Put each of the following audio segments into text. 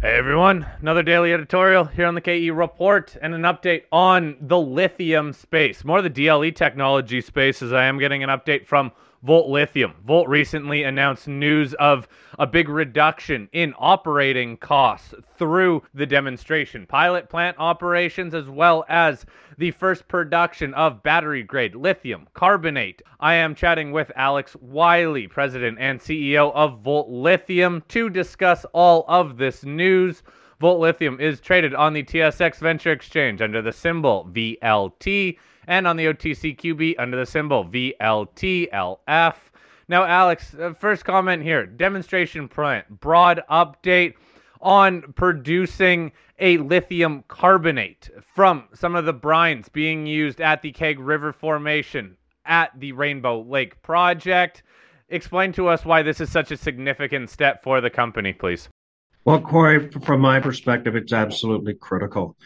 Hey everyone, another daily editorial here on the KE Report and an update on the lithium space. More the DLE technology space as I am getting an update from Volt Lithium. Volt recently announced news of a big reduction in operating costs through the demonstration pilot plant operations as well as the first production of battery grade lithium carbonate. I am chatting with Alex Wylie, president and CEO of Volt Lithium, to discuss all of this news. Volt Lithium is traded on the TSX Venture Exchange under the symbol VLT and on the OTCQB under the symbol VLTLF. Now, Alex, uh, first comment here demonstration plant, broad update on producing a lithium carbonate from some of the brines being used at the Keg River Formation at the Rainbow Lake project. Explain to us why this is such a significant step for the company, please. Well, Corey, from my perspective, it's absolutely critical.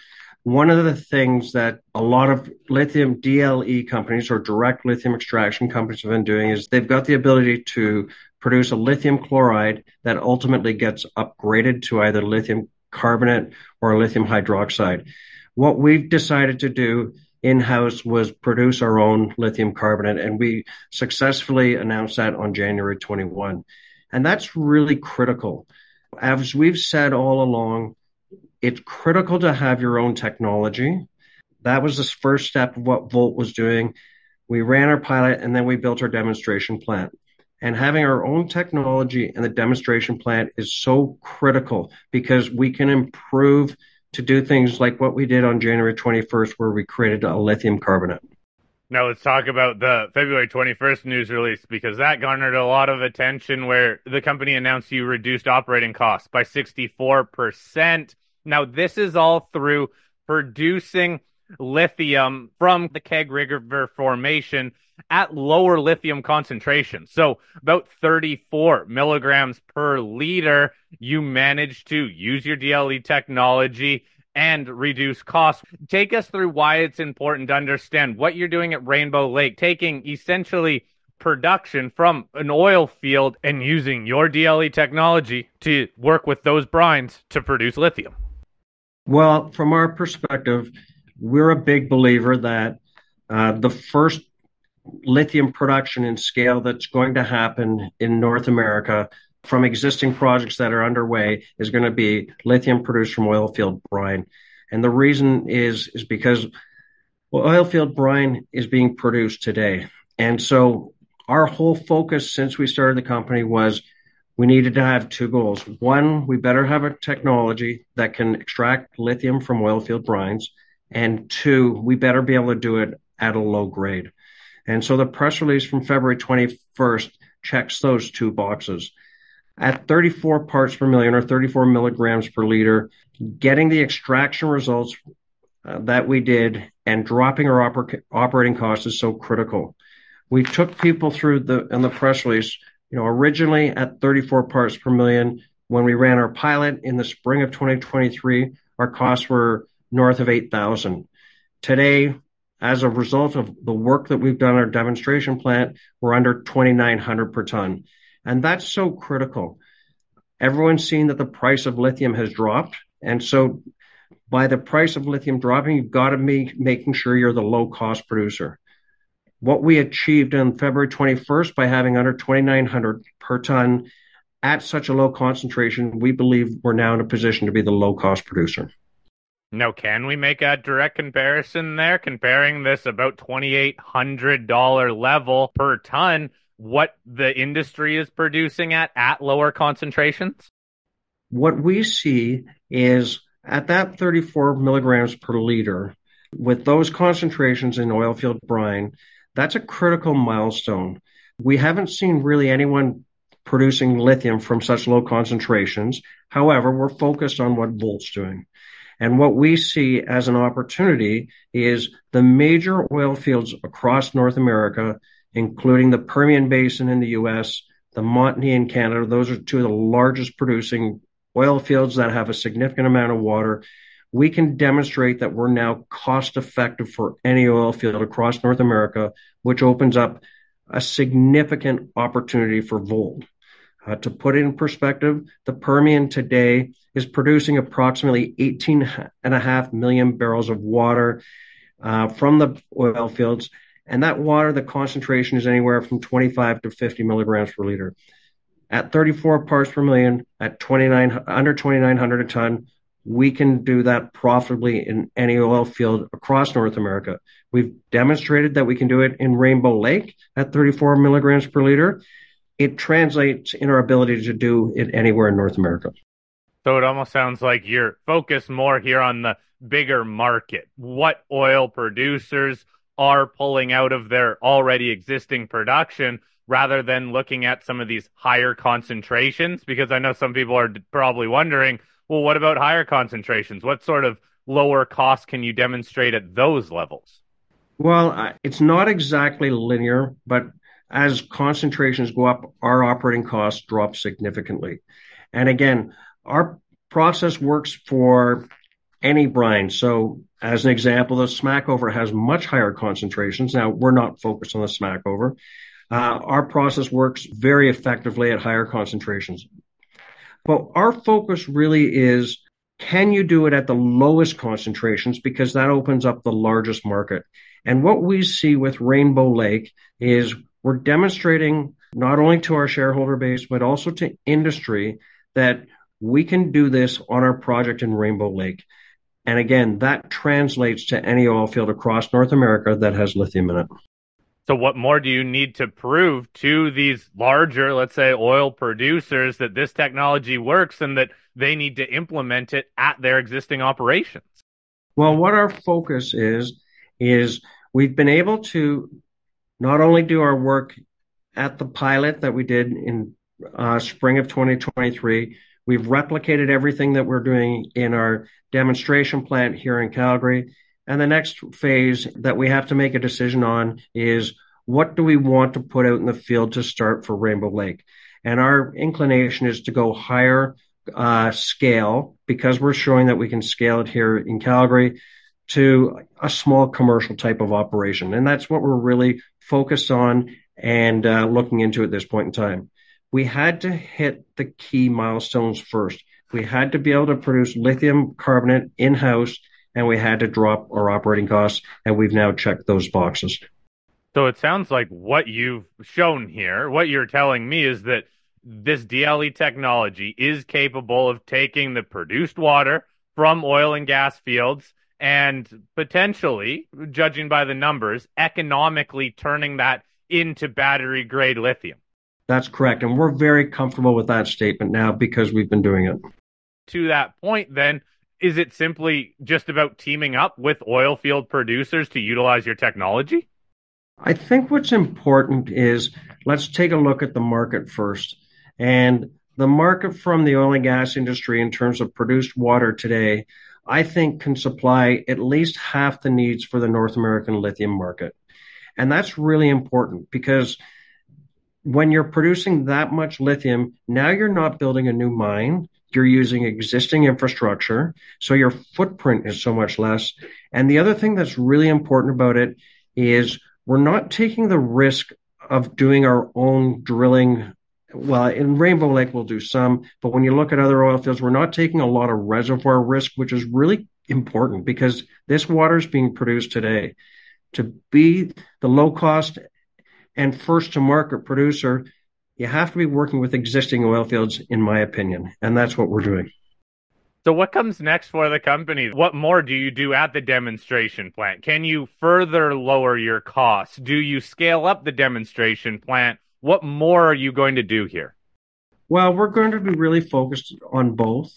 One of the things that a lot of lithium DLE companies or direct lithium extraction companies have been doing is they've got the ability to produce a lithium chloride that ultimately gets upgraded to either lithium carbonate or lithium hydroxide. What we've decided to do in-house was produce our own lithium carbonate and we successfully announced that on January 21. And that's really critical. As we've said all along, it's critical to have your own technology. That was the first step of what Volt was doing. We ran our pilot and then we built our demonstration plant. And having our own technology and the demonstration plant is so critical because we can improve to do things like what we did on January 21st, where we created a lithium carbonate. Now let's talk about the February 21st news release because that garnered a lot of attention where the company announced you reduced operating costs by 64%. Now, this is all through producing lithium from the Keg River Formation at lower lithium concentrations. So, about 34 milligrams per liter, you manage to use your DLE technology and reduce costs. Take us through why it's important to understand what you're doing at Rainbow Lake, taking essentially production from an oil field and using your DLE technology to work with those brines to produce lithium. Well, from our perspective, we're a big believer that uh, the first lithium production in scale that's going to happen in North America from existing projects that are underway is going to be lithium produced from oil field brine. And the reason is is because oil field brine is being produced today. And so our whole focus since we started the company was we needed to have two goals. One, we better have a technology that can extract lithium from oil field brines. And two, we better be able to do it at a low grade. And so the press release from February 21st checks those two boxes. At 34 parts per million or 34 milligrams per liter, getting the extraction results uh, that we did and dropping our oper- operating costs is so critical. We took people through the in the press release you know, originally at 34 parts per million, when we ran our pilot in the spring of 2023, our costs were north of 8,000. Today, as a result of the work that we've done at our demonstration plant, we're under 2,900 per ton. And that's so critical. Everyone's seen that the price of lithium has dropped. And so by the price of lithium dropping, you've got to be making sure you're the low cost producer what we achieved on February 21st by having under 2,900 per ton at such a low concentration, we believe we're now in a position to be the low cost producer. Now, can we make a direct comparison there, comparing this about $2,800 level per ton, what the industry is producing at at lower concentrations? What we see is at that 34 milligrams per liter, with those concentrations in oilfield brine, that's a critical milestone. We haven't seen really anyone producing lithium from such low concentrations. However, we're focused on what Volt's doing. And what we see as an opportunity is the major oil fields across North America, including the Permian Basin in the US, the Montney in Canada. Those are two of the largest producing oil fields that have a significant amount of water we can demonstrate that we're now cost effective for any oil field across North America, which opens up a significant opportunity for Volt. Uh, to put it in perspective, the Permian today is producing approximately 18 and a half million barrels of water uh, from the oil fields. And that water, the concentration is anywhere from 25 to 50 milligrams per liter. At 34 parts per million, at 29 under 2,900 a ton, we can do that profitably in any oil field across North America. We've demonstrated that we can do it in Rainbow Lake at 34 milligrams per liter. It translates in our ability to do it anywhere in North America. So it almost sounds like you're focused more here on the bigger market. What oil producers are pulling out of their already existing production rather than looking at some of these higher concentrations? Because I know some people are probably wondering, well, what about higher concentrations? What sort of lower cost can you demonstrate at those levels? Well, it's not exactly linear, but as concentrations go up, our operating costs drop significantly. And again, our process works for any brine. So, as an example, the Smackover has much higher concentrations. Now, we're not focused on the Smackover. Uh, our process works very effectively at higher concentrations. But our focus really is can you do it at the lowest concentrations because that opens up the largest market. And what we see with Rainbow Lake is we're demonstrating not only to our shareholder base, but also to industry that we can do this on our project in Rainbow Lake. And again, that translates to any oil field across North America that has lithium in it. So, what more do you need to prove to these larger, let's say, oil producers that this technology works and that they need to implement it at their existing operations? Well, what our focus is, is we've been able to not only do our work at the pilot that we did in uh, spring of 2023, We've replicated everything that we're doing in our demonstration plant here in Calgary. And the next phase that we have to make a decision on is what do we want to put out in the field to start for Rainbow Lake? And our inclination is to go higher uh, scale because we're showing that we can scale it here in Calgary to a small commercial type of operation. And that's what we're really focused on and uh, looking into at this point in time we had to hit the key milestones first. We had to be able to produce lithium carbonate in house and we had to drop our operating costs. And we've now checked those boxes. So it sounds like what you've shown here, what you're telling me is that this DLE technology is capable of taking the produced water from oil and gas fields and potentially, judging by the numbers, economically turning that into battery grade lithium. That's correct. And we're very comfortable with that statement now because we've been doing it. To that point, then, is it simply just about teaming up with oil field producers to utilize your technology? I think what's important is let's take a look at the market first. And the market from the oil and gas industry in terms of produced water today, I think can supply at least half the needs for the North American lithium market. And that's really important because when you're producing that much lithium, now you're not building a new mine. You're using existing infrastructure. So your footprint is so much less. And the other thing that's really important about it is we're not taking the risk of doing our own drilling. Well, in Rainbow Lake, we'll do some, but when you look at other oil fields, we're not taking a lot of reservoir risk, which is really important because this water is being produced today. To be the low cost and first to market producer, you have to be working with existing oil fields, in my opinion. And that's what we're doing. So, what comes next for the company? What more do you do at the demonstration plant? Can you further lower your costs? Do you scale up the demonstration plant? What more are you going to do here? Well, we're going to be really focused on both.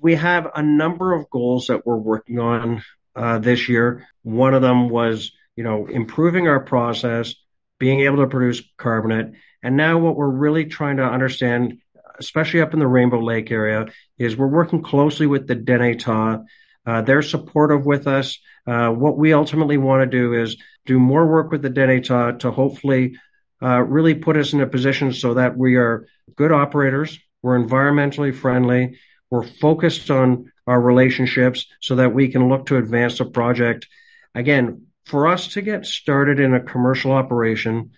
We have a number of goals that we're working on uh, this year. One of them was, you know, improving our process, being able to produce carbonate. And now what we're really trying to understand, especially up in the Rainbow Lake area, is we're working closely with the Dene Tha'. Uh, they're supportive with us. Uh, what we ultimately want to do is do more work with the Dene Tha' to hopefully uh, really put us in a position so that we are good operators, we're environmentally friendly, we're focused on our relationships so that we can look to advance the project. Again, for us to get started in a commercial operation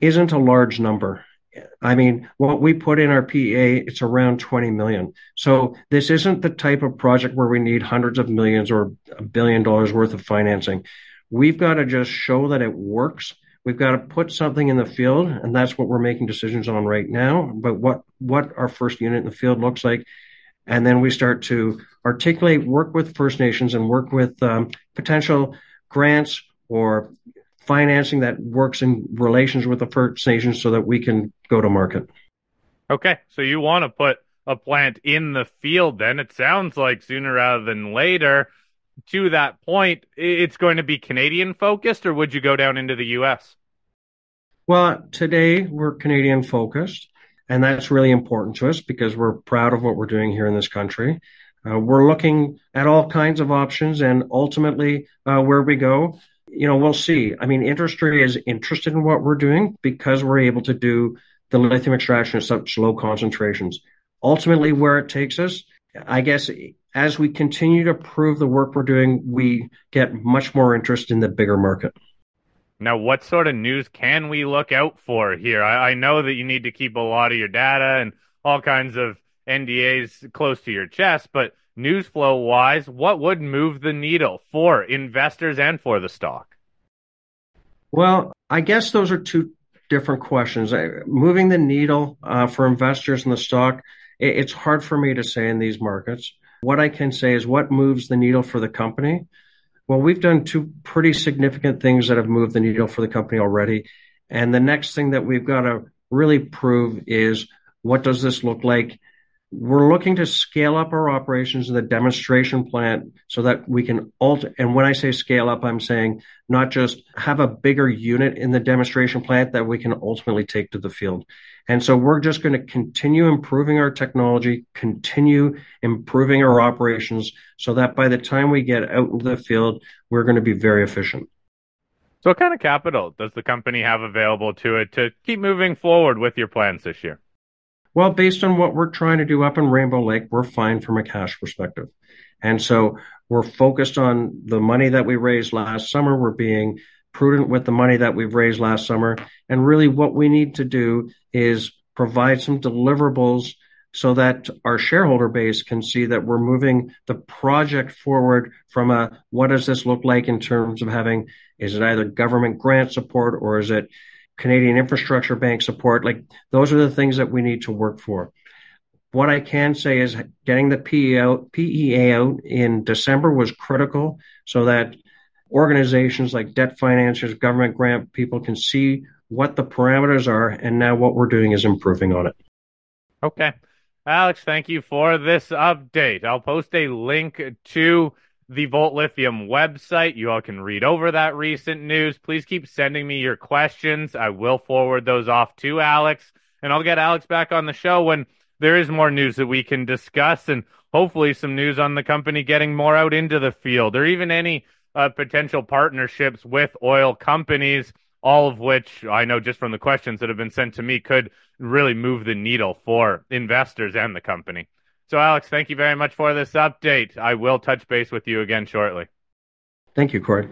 isn't a large number. I mean, what we put in our PA, it's around 20 million. So this isn't the type of project where we need hundreds of millions or a billion dollars worth of financing. We've got to just show that it works. We've got to put something in the field, and that's what we're making decisions on right now. But what what our first unit in the field looks like, and then we start to articulate, work with First Nations, and work with um, potential grants or financing that works in relations with the First Nations so that we can go to market. Okay, so you want to put a plant in the field then? It sounds like sooner rather than later. To that point, it's going to be Canadian focused, or would you go down into the US? Well, today we're Canadian focused, and that's really important to us because we're proud of what we're doing here in this country. Uh, we're looking at all kinds of options, and ultimately, uh, where we go, you know, we'll see. I mean, industry is interested in what we're doing because we're able to do the lithium extraction at such low concentrations. Ultimately, where it takes us, I guess, as we continue to prove the work we're doing, we get much more interest in the bigger market. Now, what sort of news can we look out for here? I, I know that you need to keep a lot of your data and all kinds of NDAs close to your chest, but news flow wise, what would move the needle for investors and for the stock? Well, I guess those are two different questions. Moving the needle uh, for investors in the stock, it's hard for me to say in these markets. What I can say is what moves the needle for the company. Well, we've done two pretty significant things that have moved the needle for the company already. And the next thing that we've got to really prove is what does this look like we're looking to scale up our operations in the demonstration plant so that we can alter. And when I say scale up, I'm saying not just have a bigger unit in the demonstration plant that we can ultimately take to the field. And so we're just going to continue improving our technology, continue improving our operations so that by the time we get out into the field, we're going to be very efficient. So, what kind of capital does the company have available to it to keep moving forward with your plans this year? Well, based on what we're trying to do up in Rainbow Lake, we're fine from a cash perspective. And so we're focused on the money that we raised last summer. We're being prudent with the money that we've raised last summer. And really what we need to do is provide some deliverables so that our shareholder base can see that we're moving the project forward from a what does this look like in terms of having is it either government grant support or is it Canadian Infrastructure Bank support. Like those are the things that we need to work for. What I can say is getting the PEA out, PEA out in December was critical so that organizations like debt financiers, government grant people can see what the parameters are. And now what we're doing is improving on it. Okay. Alex, thank you for this update. I'll post a link to the Volt Lithium website. You all can read over that recent news. Please keep sending me your questions. I will forward those off to Alex, and I'll get Alex back on the show when there is more news that we can discuss and hopefully some news on the company getting more out into the field or even any uh, potential partnerships with oil companies, all of which I know just from the questions that have been sent to me could really move the needle for investors and the company. So, Alex, thank you very much for this update. I will touch base with you again shortly. Thank you, Corey.